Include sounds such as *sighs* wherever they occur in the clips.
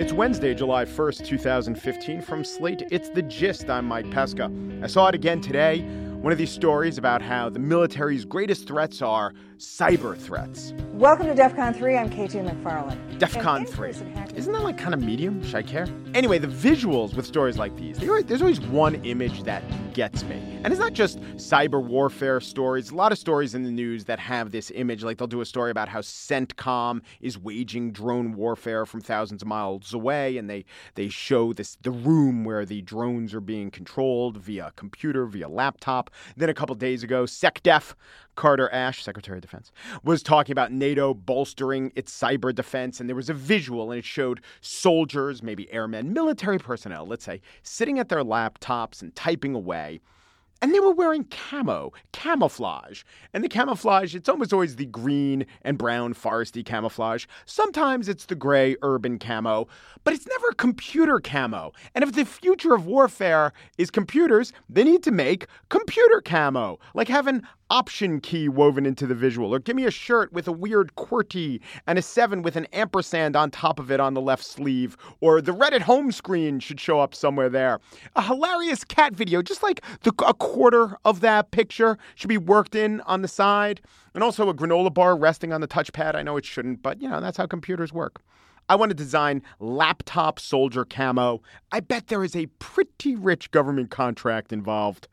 It's Wednesday, July 1st, 2015. From Slate, it's The Gist. I'm Mike Pesca. I saw it again today. One of these stories about how the military's greatest threats are cyber threats. Welcome to DEF CON 3. I'm KT McFarland. DEF CON 3. Isn't that like kind of medium? Should I care? Anyway, the visuals with stories like these, there's always one image that gets me. And it's not just cyber warfare stories. A lot of stories in the news that have this image, like they'll do a story about how CENTCOM is waging drone warfare from thousands of miles away, and they they show this the room where the drones are being controlled via computer, via laptop. Then a couple days ago, SecDef, Carter Ash, Secretary of Defense, was talking about NATO bolstering its cyber defense, and there was a visual, and it showed soldiers, maybe airmen, military personnel, let's say, sitting at their laptops and typing away. And they were wearing camo, camouflage. And the camouflage, it's almost always the green and brown foresty camouflage. Sometimes it's the gray urban camo, but it's never computer camo. And if the future of warfare is computers, they need to make computer camo, like having option key woven into the visual, or give me a shirt with a weird QWERTY and a seven with an ampersand on top of it on the left sleeve, or the Reddit home screen should show up somewhere there. A hilarious cat video, just like the, a quarter of that picture, should be worked in on the side, and also a granola bar resting on the touchpad. I know it shouldn't, but you know, that's how computers work. I want to design laptop soldier camo. I bet there is a pretty rich government contract involved.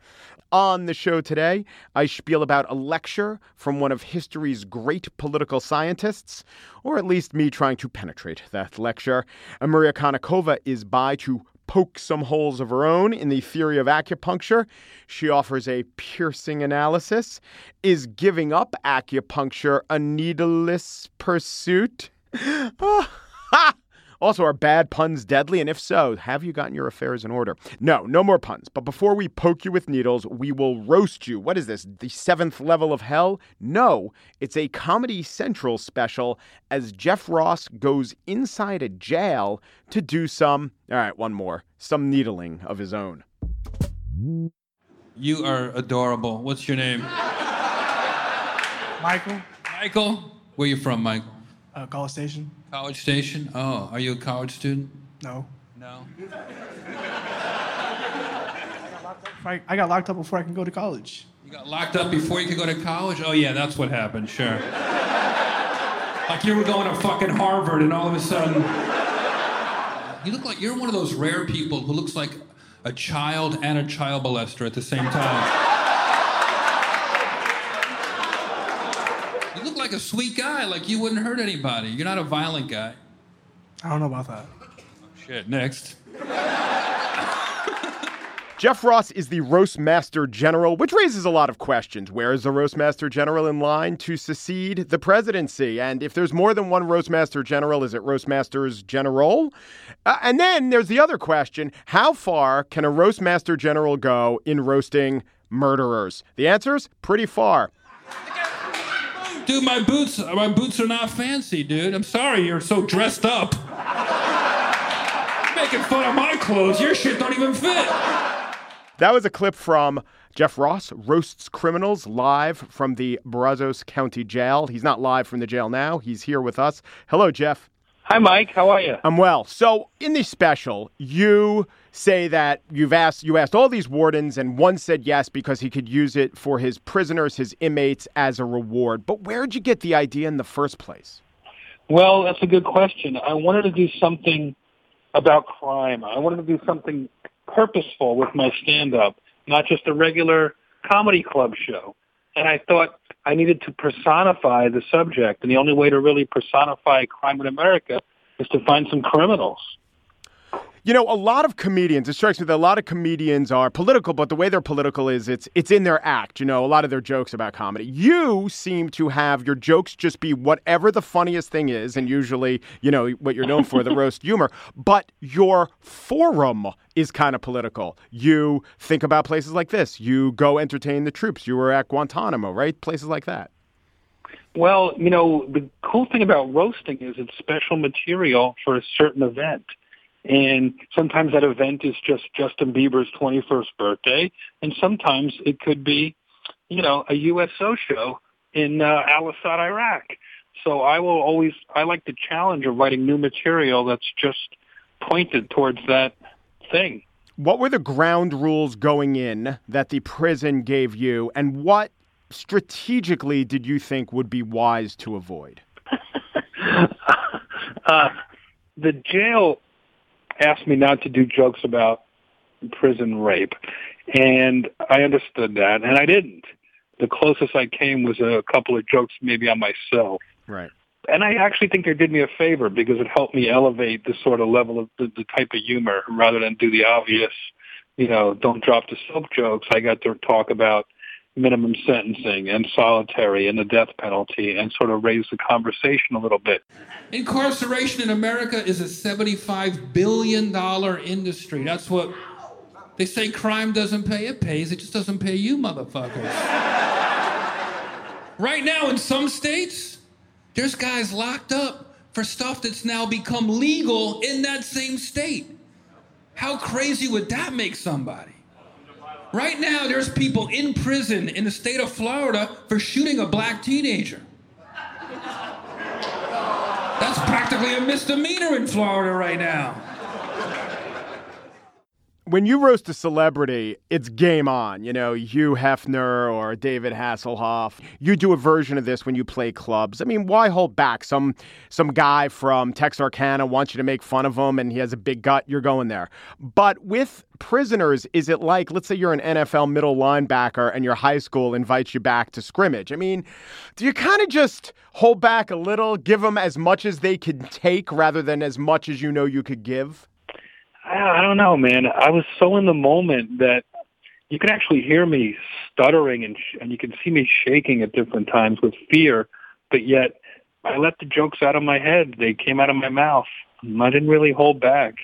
On the show today, I spiel about a lecture from one of history's great political scientists, or at least me trying to penetrate that lecture. And Maria Konnikova is by to poke some holes of her own in the theory of acupuncture. She offers a piercing analysis. Is giving up acupuncture a needleless pursuit? *laughs* Ah. Ha! *laughs* Also, are bad puns deadly? And if so, have you gotten your affairs in order? No, no more puns. But before we poke you with needles, we will roast you. What is this? The seventh level of hell? No, it's a Comedy Central special as Jeff Ross goes inside a jail to do some, all right, one more, some needling of his own. You are adorable. What's your name? *laughs* Michael, Michael? Where you from, Michael? uh, College Station. College Station? Oh, are you a college student? No. No. I, I got locked up before I can go to college. You got locked up before you could go to college? Oh, yeah, that's what happened, sure. like you were going to fucking Harvard and all of a sudden. You look like you're one of those rare people who looks like a child and a child molester at the same time. Like a sweet guy, like you wouldn't hurt anybody. You're not a violent guy. I don't know about that. Shit, next. *laughs* Jeff Ross is the Roastmaster General, which raises a lot of questions. Where is the Roastmaster General in line to secede the presidency? And if there's more than one Roastmaster General, is it Roastmasters General? Uh, and then there's the other question how far can a Roastmaster General go in roasting murderers? The answer is pretty far. Dude, my boots, my boots are not fancy, dude. I'm sorry you're so dressed up. Making fun of my clothes. Your shit don't even fit. That was a clip from Jeff Ross roasts criminals live from the Brazos County Jail. He's not live from the jail now. He's here with us. Hello, Jeff. Hi, Mike. How are you? I'm well. So, in this special, you say that you've asked you asked all these wardens, and one said yes because he could use it for his prisoners, his inmates, as a reward. But where'd you get the idea in the first place? Well, that's a good question. I wanted to do something about crime. I wanted to do something purposeful with my stand-up, not just a regular comedy club show. And I thought I needed to personify the subject, and the only way to really personify crime in America is to find some criminals. You know, a lot of comedians, it strikes me that a lot of comedians are political, but the way they're political is it's it's in their act, you know, a lot of their jokes about comedy. You seem to have your jokes just be whatever the funniest thing is, and usually, you know, what you're known for, the *laughs* roast humor, but your forum is kind of political. You think about places like this. You go entertain the troops. You were at Guantanamo, right? Places like that. Well, you know, the cool thing about roasting is it's special material for a certain event. And sometimes that event is just Justin Bieber's 21st birthday, and sometimes it could be, you know, a USO show in uh, Al Assad, Iraq. So I will always, I like the challenge of writing new material that's just pointed towards that thing. What were the ground rules going in that the prison gave you, and what strategically did you think would be wise to avoid? *laughs* uh, the jail asked me not to do jokes about prison rape. And I understood that, and I didn't. The closest I came was a couple of jokes maybe on myself. Right. And I actually think they did me a favor because it helped me elevate the sort of level of the, the type of humor rather than do the obvious, you know, don't drop the soap jokes. I got to talk about minimum sentencing and solitary and the death penalty and sort of raise the conversation a little bit. Incarceration in America is a $75 billion industry. That's what they say crime doesn't pay. It pays, it just doesn't pay you, motherfuckers. right now, in some states, there's guys locked up for stuff that's now become legal in that same state. How crazy would that make somebody? Right now, there's people in prison in the state of Florida for shooting a black teenager. That's practically a misdemeanor in Florida right now. When you roast a celebrity, it's game on. You know, Hugh Hefner or David Hasselhoff. You do a version of this when you play clubs. I mean, why hold back? Some some guy from Texarkana wants you to make fun of him and he has a big gut, you're going there. But with prisoners, is it like, let's say you're an NFL middle linebacker and your high school invites you back to scrimmage? I mean, do you kind of just hold back a little, give them as much as they can take rather than as much as you know you could give? I don't know, man. I was so in the moment that you can actually hear me stuttering and sh- and you can see me shaking at different times with fear, but yet I let the jokes out of my head. They came out of my mouth. I didn't really hold back.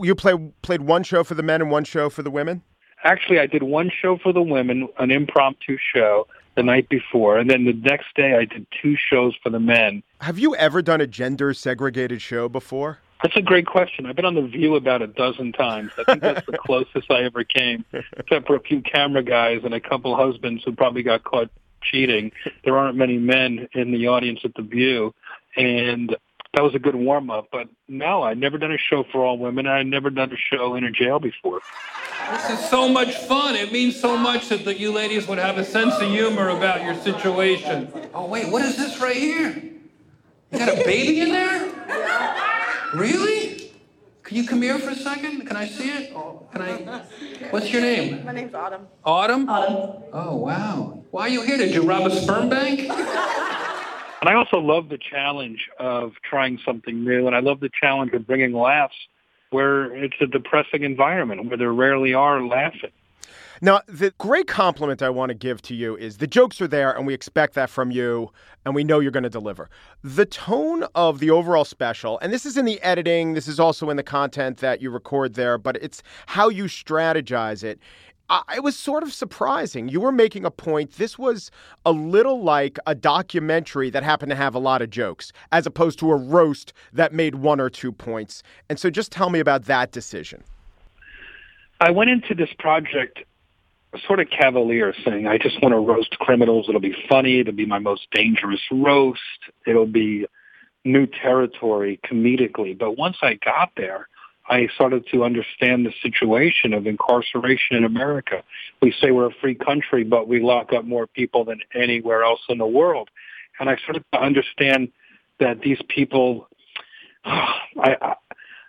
You play, played one show for the men and one show for the women? Actually, I did one show for the women, an impromptu show the night before, and then the next day I did two shows for the men. Have you ever done a gender segregated show before? That's a great question. I've been on The View about a dozen times. I think that's the *laughs* closest I ever came, except for a few camera guys and a couple husbands who probably got caught cheating. There aren't many men in the audience at The View, and that was a good warm up. But no, I'd never done a show for all women. I'd never done a show in a jail before. This is so much fun. It means so much that the, you ladies would have a sense of humor about your situation. Oh, wait, what is this right here? You got a baby in there? Really? Can you come here for a second? Can I see it? Oh, can I? What's your name? My name's Autumn. Autumn? Autumn. Oh, wow. Why are you here? Did you rob a sperm bank? *laughs* And I also love the challenge of trying something new, and I love the challenge of bringing laughs where it's a depressing environment where there rarely are laughing. Now, the great compliment I want to give to you is the jokes are there, and we expect that from you, and we know you're going to deliver. The tone of the overall special, and this is in the editing, this is also in the content that you record there, but it's how you strategize it. it was sort of surprising. You were making a point. This was a little like a documentary that happened to have a lot of jokes, as opposed to a roast that made one or two points. And so just tell me about that decision. I went into this project sort of cavalier saying, I just want to roast criminals. It'll be funny. It'll be my most dangerous roast. It'll be new territory comedically. But once I got there, I started to understand the situation of incarceration in America. We say we're a free country, but we lock up more people than anywhere else in the world. And I started to understand that these people, *sighs* I,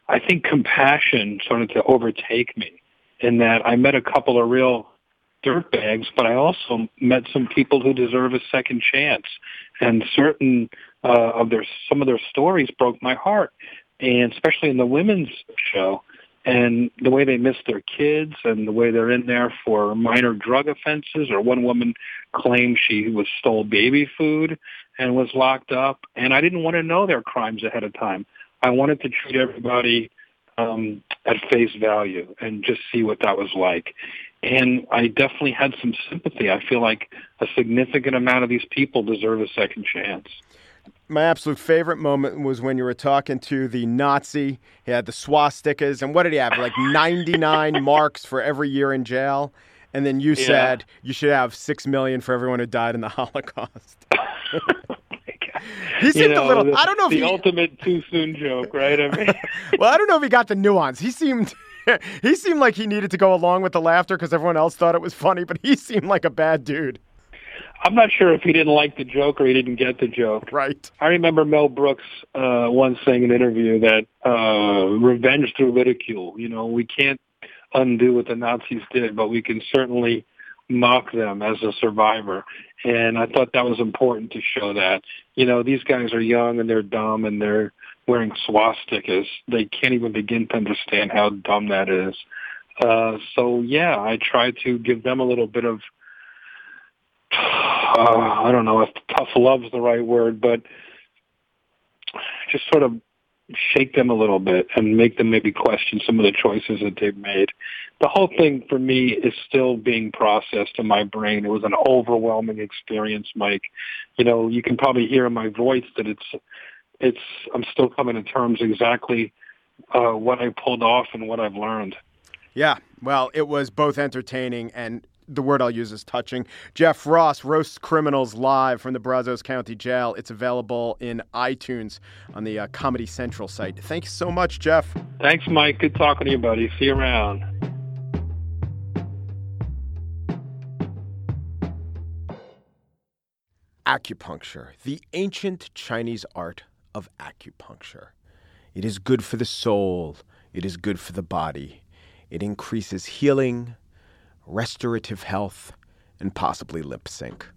I think compassion started to overtake me in that I met a couple of real dirtbags, but I also met some people who deserve a second chance. And certain uh, of their some of their stories broke my heart, and especially in the women's show, and the way they miss their kids, and the way they're in there for minor drug offenses. Or one woman claimed she was stole baby food and was locked up, and I didn't want to know their crimes ahead of time. I wanted to treat everybody um, at face value and just see what that was like. And I definitely had some sympathy. I feel like a significant amount of these people deserve a second chance. My absolute favorite moment was when you were talking to the Nazi. He had the swastikas, and what did he have? Like *laughs* 99 marks for every year in jail. And then you yeah. said you should have six million for everyone who died in the *laughs* Holocaust. *laughs* Oh he seemed you know, a little. The, I don't know if the he, ultimate too soon joke, right? I mean, well, I don't know if he got the nuance. He seemed. *laughs* he seemed like he needed to go along with the laughter because everyone else thought it was funny, but he *laughs* seemed like a bad dude. I'm not sure if he didn't like the joke or he didn't get the joke. Right. I remember Mel Brooks uh, once saying in an interview that uh, revenge through ridicule. You know, we can't undo what the Nazis did, but we can certainly mock them as a survivor. And I thought that was important to show that. You know, these guys are young and they're dumb and they're wearing swastikas. They can't even begin to understand how dumb that is. Uh, so yeah, I try to give them a little bit of, *sighs* uh, I don't know if tough love is the right word, but just sort of shake them a little bit and make them maybe question some of the choices that they've made. The whole thing for me is still being processed in my brain. It was an overwhelming experience, Mike. You know, you can probably hear in my voice that it's it's I'm still coming to terms exactly uh, what I pulled off and what I've learned. Yeah, well, it was both entertaining and the word I'll use is touching. Jeff Ross roasts criminals live from the Brazos County Jail. It's available in iTunes on the uh, Comedy Central site. Thanks so much, Jeff. Thanks, Mike. Good talking to you, buddy. See you around. Acupuncture, the ancient Chinese art of acupuncture. It is good for the soul, it is good for the body. It increases healing, restorative health, and possibly lip sync.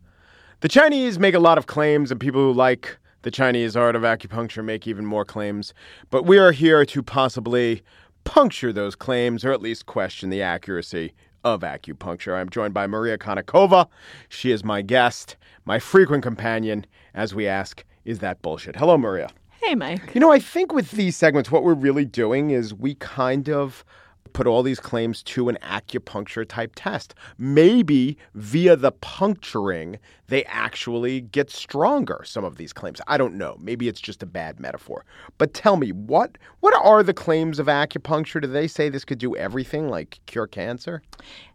The Chinese make a lot of claims, and people who like the Chinese art of acupuncture make even more claims. But we are here to possibly puncture those claims, or at least question the accuracy of acupuncture. I'm joined by Maria Konnikova. She is my guest, my frequent companion, as we ask is that bullshit? Hello, Maria. Hey, Mike. You know, I think with these segments, what we're really doing is we kind of put all these claims to an acupuncture type test. Maybe via the puncturing, they actually get stronger, some of these claims. I don't know. Maybe it's just a bad metaphor. But tell me, what what are the claims of acupuncture? Do they say this could do everything like cure cancer?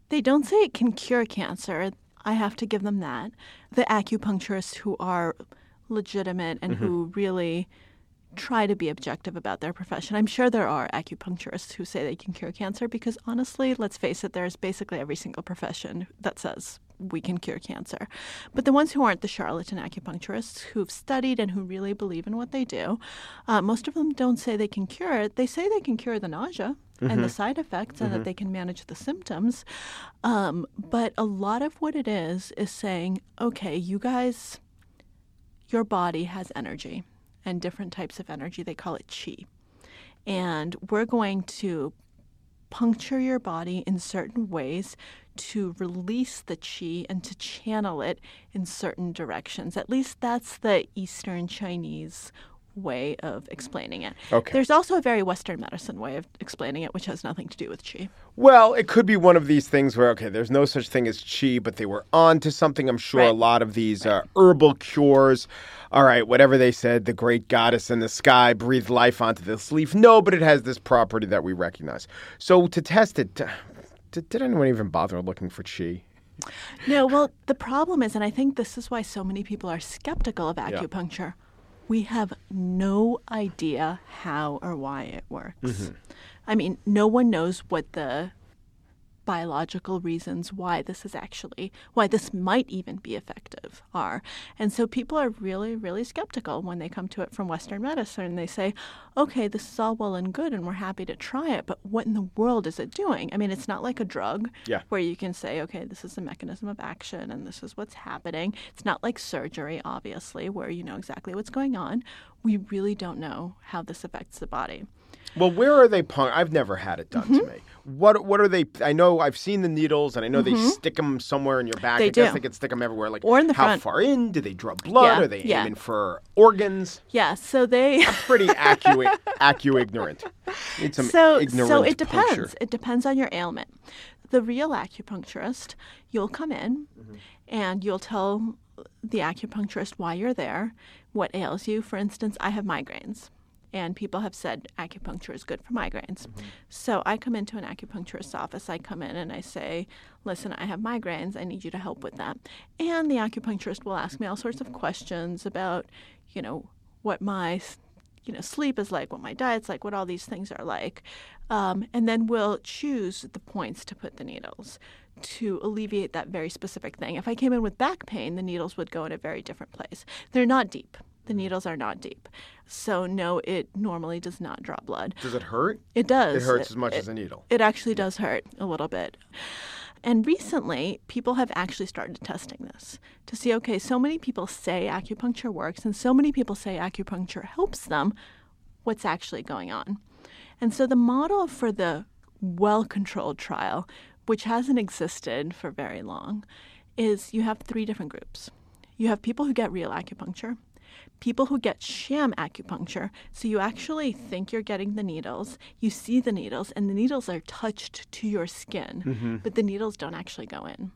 They don't say it can cure cancer. I have to give them that. The acupuncturists who are legitimate and mm-hmm. who really try to be objective about their profession. I'm sure there are acupuncturists who say they can cure cancer because honestly, let's face it, there's basically every single profession that says we can cure cancer. But the ones who aren't the charlatan acupuncturists who've studied and who really believe in what they do, uh, most of them don't say they can cure it. They say they can cure the nausea. Mm-hmm. and the mm-hmm. side effects, and mm-hmm. that they can manage the symptoms. Um, but a lot of what it is is saying, okay, you guys your body has energy and different types of energy. They call it chi. And we're going to puncture your body in certain ways to release the chi and to channel it in certain directions. At least that's the Eastern Chinese way of explaining it. Okay. There's also a very Western medicine way of explaining it, which has nothing to do with chi. Well, it could be one of these things where, okay, there's no such thing as chi, but they were on to something. I'm sure right. a lot of these uh, herbal cures. All right, whatever they said, the great goddess in the sky breathed life onto this leaf. No, but it has this property that we recognize. So to test it, did, did anyone even bother looking for chi? No, well, the problem is, and I think this is why so many people are skeptical of acupuncture. Yeah we have no idea how or why it works. Mm-hmm. I mean, no one knows what the biological reasons why this is actually why this might even be effective are. And so people are really really skeptical when they come to it from western medicine and they say, "Okay, this is all well and good and we're happy to try it, but what in the world is it doing?" I mean, it's not like a drug Yeah. where you can say, "Okay, this is the mechanism of action and this is what's happening." It's not like surgery obviously where you know exactly what's going on. We really don't know how this affects the body. Well, where are they punk? I've never had it done Mm-hmm. to me. What What are they? I know I've seen the needles, and I know they stick them somewhere in your back. Mm-hmm. They I guess do. they can stick them everywhere. Like Or in the how front. far in? Do they draw blood? Yeah, Are they yeah. aiming for organs? Yeah, so they Pretty accurate, acu ignorant. Need some so ignorant so it puncture. depends. It depends on your ailment. The real acupuncturist, you'll come in Mm-hmm. and you'll tell the acupuncturist why you're there, what ails you. For instance, I have migraines. And people have said acupuncture is good for migraines. Mm-hmm. So I come into an acupuncturist's office. I come in and I say, Listen, I have migraines. I need you to help with that. And the acupuncturist will ask me all sorts of questions about, you know, what my you know, sleep is like, what my diet's like, what all these things are like. Um, and then we'll choose the points to put the needles to alleviate that very specific thing. If I came in with back pain, the needles would go in a very different place. They're not deep. The needles are not deep. So, no, it normally does not draw blood. Does it hurt? It does. It hurts as much as a needle. It actually does hurt a little bit. And recently, people have actually started testing this to see okay, so many people say acupuncture works, and so many people say acupuncture helps them. What's actually going on? And so the model for the well controlled trial, which hasn't existed for very long, is you have three different groups. You have people who get real acupuncture, people who get sham acupuncture. So you actually think you're getting the needles, you see the needles, and the needles are touched to your skin, mm-hmm. but the needles don't actually go in.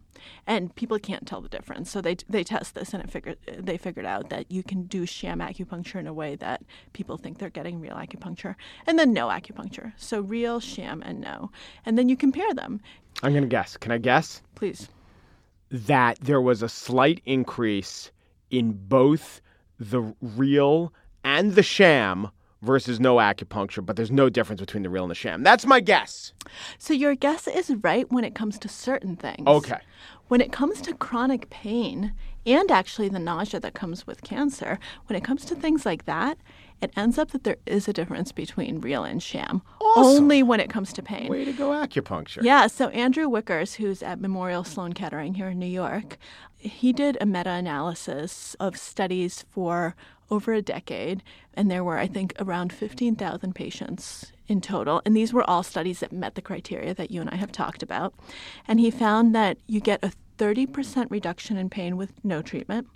And people can't tell the difference. So they, they test this and it figured, they figured out that you can do sham acupuncture in a way that people think they're getting real acupuncture. And then no acupuncture. So real, sham, and no. And then you compare them. I'm gonna guess. Can I guess Please. that there was a slight increase in both the real and the sham versus no acupuncture, but there's no difference between the real and the sham. That's my guess. So your guess is right when it comes to certain things. Okay. When it comes to chronic pain and actually the nausea that comes with cancer, when it comes to things like that, it ends up that there is a difference between real and sham. Only when it comes to pain. Way to go, acupuncture. Yeah, so Andrew Vickers, who's at Memorial Sloan Kettering here in New York, he did a meta analysis of studies for over a decade, and there were, I think, around 15,000 patients in total. And these were all studies that met the criteria that you and I have talked about. And he found that you get a 30% reduction in pain with no treatment,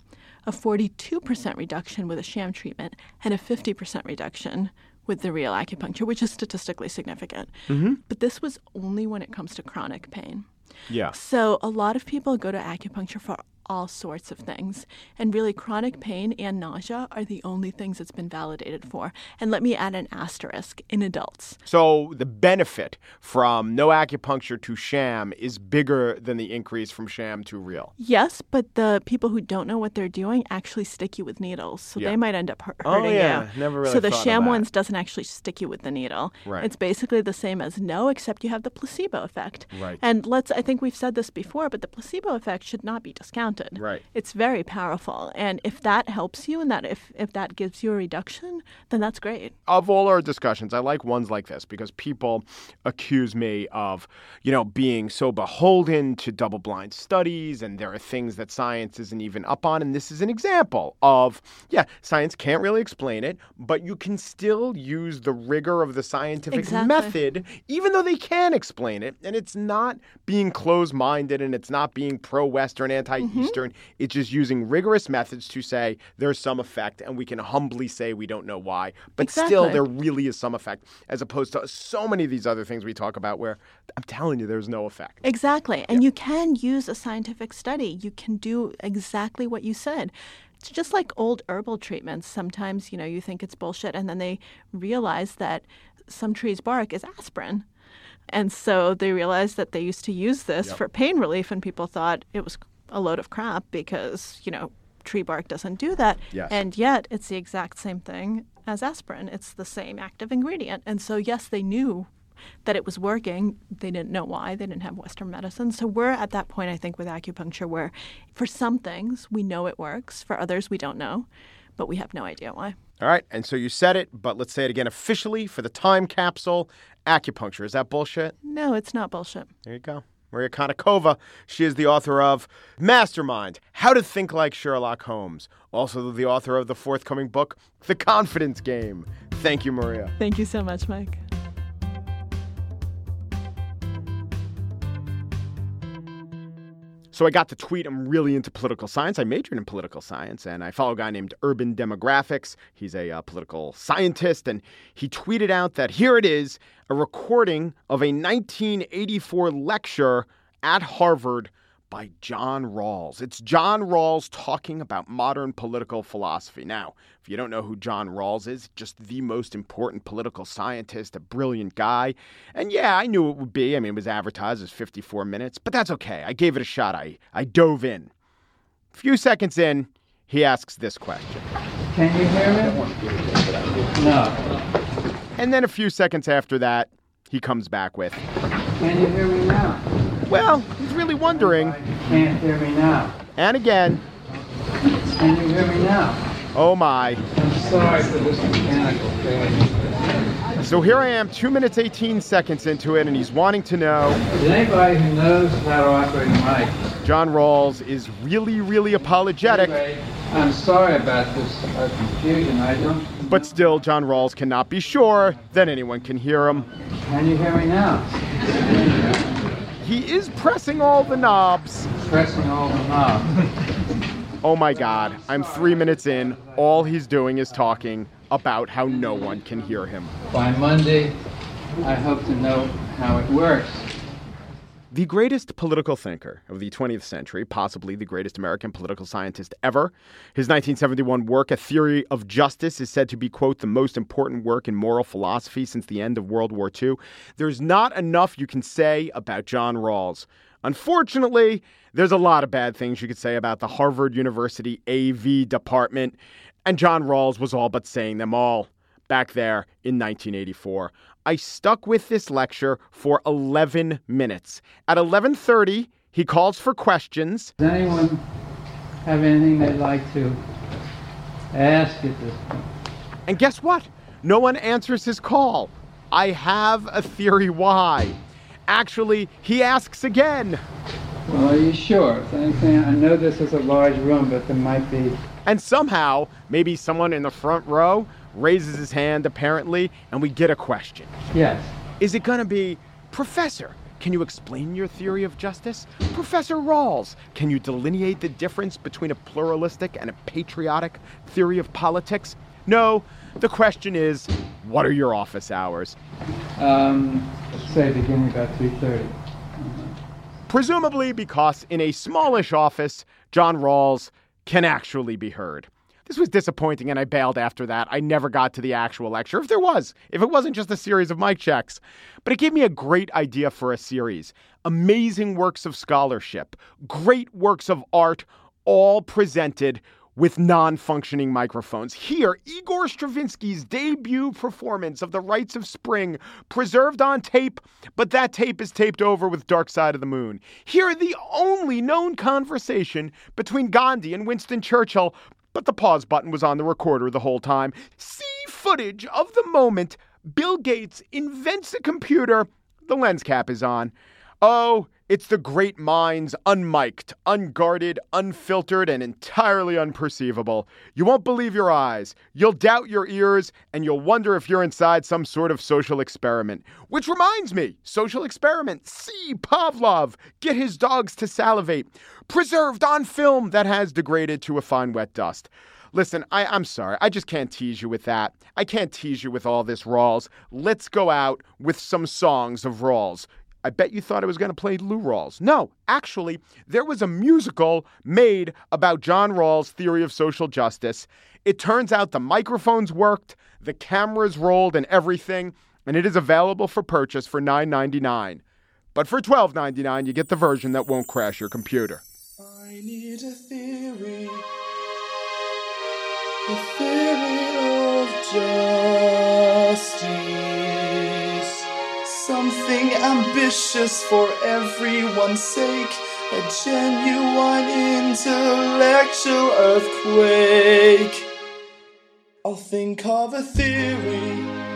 a 42% reduction with a sham treatment, and a 50% reduction with the real acupuncture, which is statistically significant. Mm-hmm. But this was only when it comes to chronic pain. Yeah. So a lot of people go to acupuncture for all sorts of things. And really, chronic pain and nausea are the only things it's been validated for. And let me add an asterisk in adults. So the benefit from no acupuncture to sham is bigger than the increase from sham to real. Yes, but the people who don't know what they're doing actually stick you with needles. So Yeah. they might end up Oh, hurting yeah. you. Never really so the sham ones doesn't actually stick you with the needle. Right. It's basically the same as no, except you have the placebo effect. Right. And let's I think we've said this before, but the placebo effect should not be discounted. Right. It's very powerful. And if that helps you and that if, if that gives you a reduction, then that's great. of all our discussions, I like ones like this because people accuse me of, you know, being so beholden to double blind studies and there are things that science isn't even up on. And this is an example of, yeah, science can't really explain it, but you can still use the rigor of the scientific Exactly. method, even though they can explain it. And it's not being closed minded and it's not being pro Western, anti Eastern. Mm-hmm. It's just using rigorous methods to say there's some effect and we can humbly say we don't know why. But still, there really is some effect, as opposed to so many of these other things we talk about where I'm telling you there's no effect. Exactly. And you can use a scientific study. You can do exactly what you said. It's just like old herbal treatments. Sometimes, you know, you think it's bullshit and then they realize that some tree's bark is aspirin. And so they realized that they used to use this for pain relief and people thought it was a load of crap because, you know, tree bark doesn't do that. Yes. And yet, it's the exact same thing as aspirin. It's the same active ingredient. And so, yes, they knew that it was working. They didn't know why. They didn't have Western medicine. So we're at that point, I think, with acupuncture where for some things we know it works, for others we don't know, but we have no idea why. All right. And so you said it, but let's say it again officially for the time capsule acupuncture. Is that bullshit? No, it's not bullshit. There you go. Maria Konnikova. She is the author of Mastermind How to Think Like Sherlock Holmes. Also, the author of the forthcoming book, The Confidence Game. Thank you, Maria. Thank you so much, Mike. So I got to tweet. I'm really into political science. I majored in political science, and I follow a guy named Urban Demographics. He's a uh, political scientist, and he tweeted out that here it is a recording of a 1984 lecture at Harvard by John Rawls. It's John Rawls talking about modern political philosophy. Now, if you don't know who John Rawls is, just the most important political scientist, a brilliant guy. And yeah, I knew it would be. I mean, it was advertised as 54 minutes, but that's okay. I gave it a shot. I, I dove in. A few seconds in, he asks this question Can you hear me? No. And then a few seconds after that, he comes back with Can you hear me now? Well, he's really wondering. Can't hear me now. And again. Can you hear me now? Oh my. I'm sorry for this mechanical failure. So here I am, 2 minutes 18 seconds into it, and he's wanting to know. Is anybody who knows how to operate a mic? John Rawls is really, really apologetic. Anyway, I'm sorry about this uh, confusion. I don't. But still, John Rawls cannot be sure that anyone can hear him. Can you hear me now? He is pressing all the knobs. Pressing all the knobs. *laughs* oh my God, I'm three minutes in. All he's doing is talking about how no one can hear him. By Monday, I hope to know how it works. The greatest political thinker of the 20th century, possibly the greatest American political scientist ever. His 1971 work, A Theory of Justice, is said to be, quote, the most important work in moral philosophy since the end of World War II. There's not enough you can say about John Rawls. Unfortunately, there's a lot of bad things you could say about the Harvard University AV department, and John Rawls was all but saying them all back there in 1984. I stuck with this lecture for 11 minutes. At 11:30, he calls for questions. Does anyone have anything they'd like to ask at this point? And guess what? No one answers his call. I have a theory why. Actually, he asks again. Well, are you sure? I know this is a large room, but there might be. And somehow, maybe someone in the front row raises his hand apparently, and we get a question. Yes. Is it going to be, Professor, can you explain your theory of justice? Professor Rawls, can you delineate the difference between a pluralistic and a patriotic theory of politics? No, the question is, what are your office hours? Um, say beginning about 3.30. Presumably because in a smallish office, John Rawls can actually be heard. This was disappointing, and I bailed after that. I never got to the actual lecture, if there was, if it wasn't just a series of mic checks. But it gave me a great idea for a series amazing works of scholarship, great works of art, all presented with non functioning microphones. Here, Igor Stravinsky's debut performance of The Rites of Spring, preserved on tape, but that tape is taped over with Dark Side of the Moon. Here, the only known conversation between Gandhi and Winston Churchill, but the pause button was on the recorder the whole time. See footage of the moment Bill Gates invents a computer. The lens cap is on. Oh, it's the great minds unmiked, unguarded, unfiltered, and entirely unperceivable. You won't believe your eyes. You'll doubt your ears, and you'll wonder if you're inside some sort of social experiment. Which reminds me social experiment. See Pavlov get his dogs to salivate. Preserved on film that has degraded to a fine wet dust. Listen, I, I'm sorry. I just can't tease you with that. I can't tease you with all this Rawls. Let's go out with some songs of Rawls. I bet you thought I was going to play Lou Rawls. No, actually, there was a musical made about John Rawls' theory of social justice. It turns out the microphones worked, the cameras rolled, and everything, and it is available for purchase for $9.99. But for $12.99, you get the version that won't crash your computer. I need a theory. The theory of justice. Something ambitious for everyone's sake. A genuine intellectual earthquake. I'll think of a theory.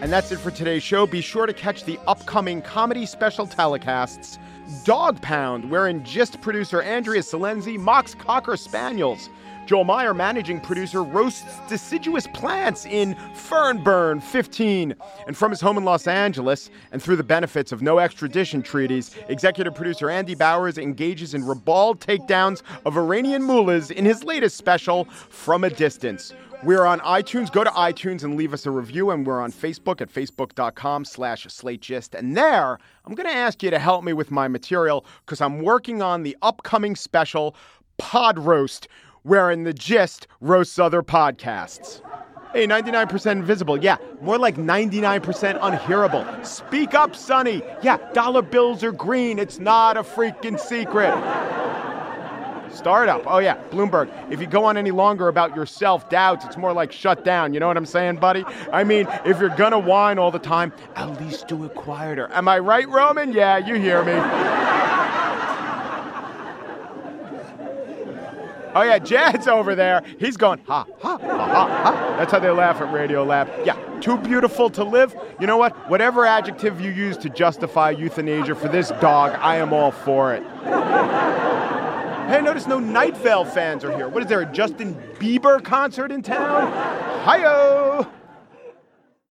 And that's it for today's show. Be sure to catch the upcoming comedy special telecasts Dog Pound, wherein Gist producer Andrea Silenzi mocks Cocker Spaniels. Joel Meyer, managing producer, roasts deciduous plants in Fernburn 15. And from his home in Los Angeles, and through the benefits of no extradition treaties, executive producer Andy Bowers engages in ribald takedowns of Iranian mullahs in his latest special, From a Distance. We're on iTunes. Go to iTunes and leave us a review. And we're on Facebook at facebook.com slash slategist. And there, I'm going to ask you to help me with my material because I'm working on the upcoming special, Pod Roast, wherein the gist roasts other podcasts. Hey, 99% invisible. Yeah, more like 99% unhearable. Speak up, Sonny. Yeah, dollar bills are green. It's not a freaking secret. Startup. Oh, yeah, Blumberg. If you go on any longer about your self doubts, it's more like shut down. You know what I'm saying, buddy? I mean, if you're gonna whine all the time, at least do it quieter. Am I right, Roman? Yeah, you hear me. Oh yeah, Jad's over there. He's going ha ha ha ha ha. That's how they laugh at Radiolab. Yeah, too beautiful to live. You know what? Whatever adjective you use to justify euthanasia for this dog, I am all for it. Hey, notice no Night Vale fans are here. What is there, a Justin Bieber concert in town? Hi-yo!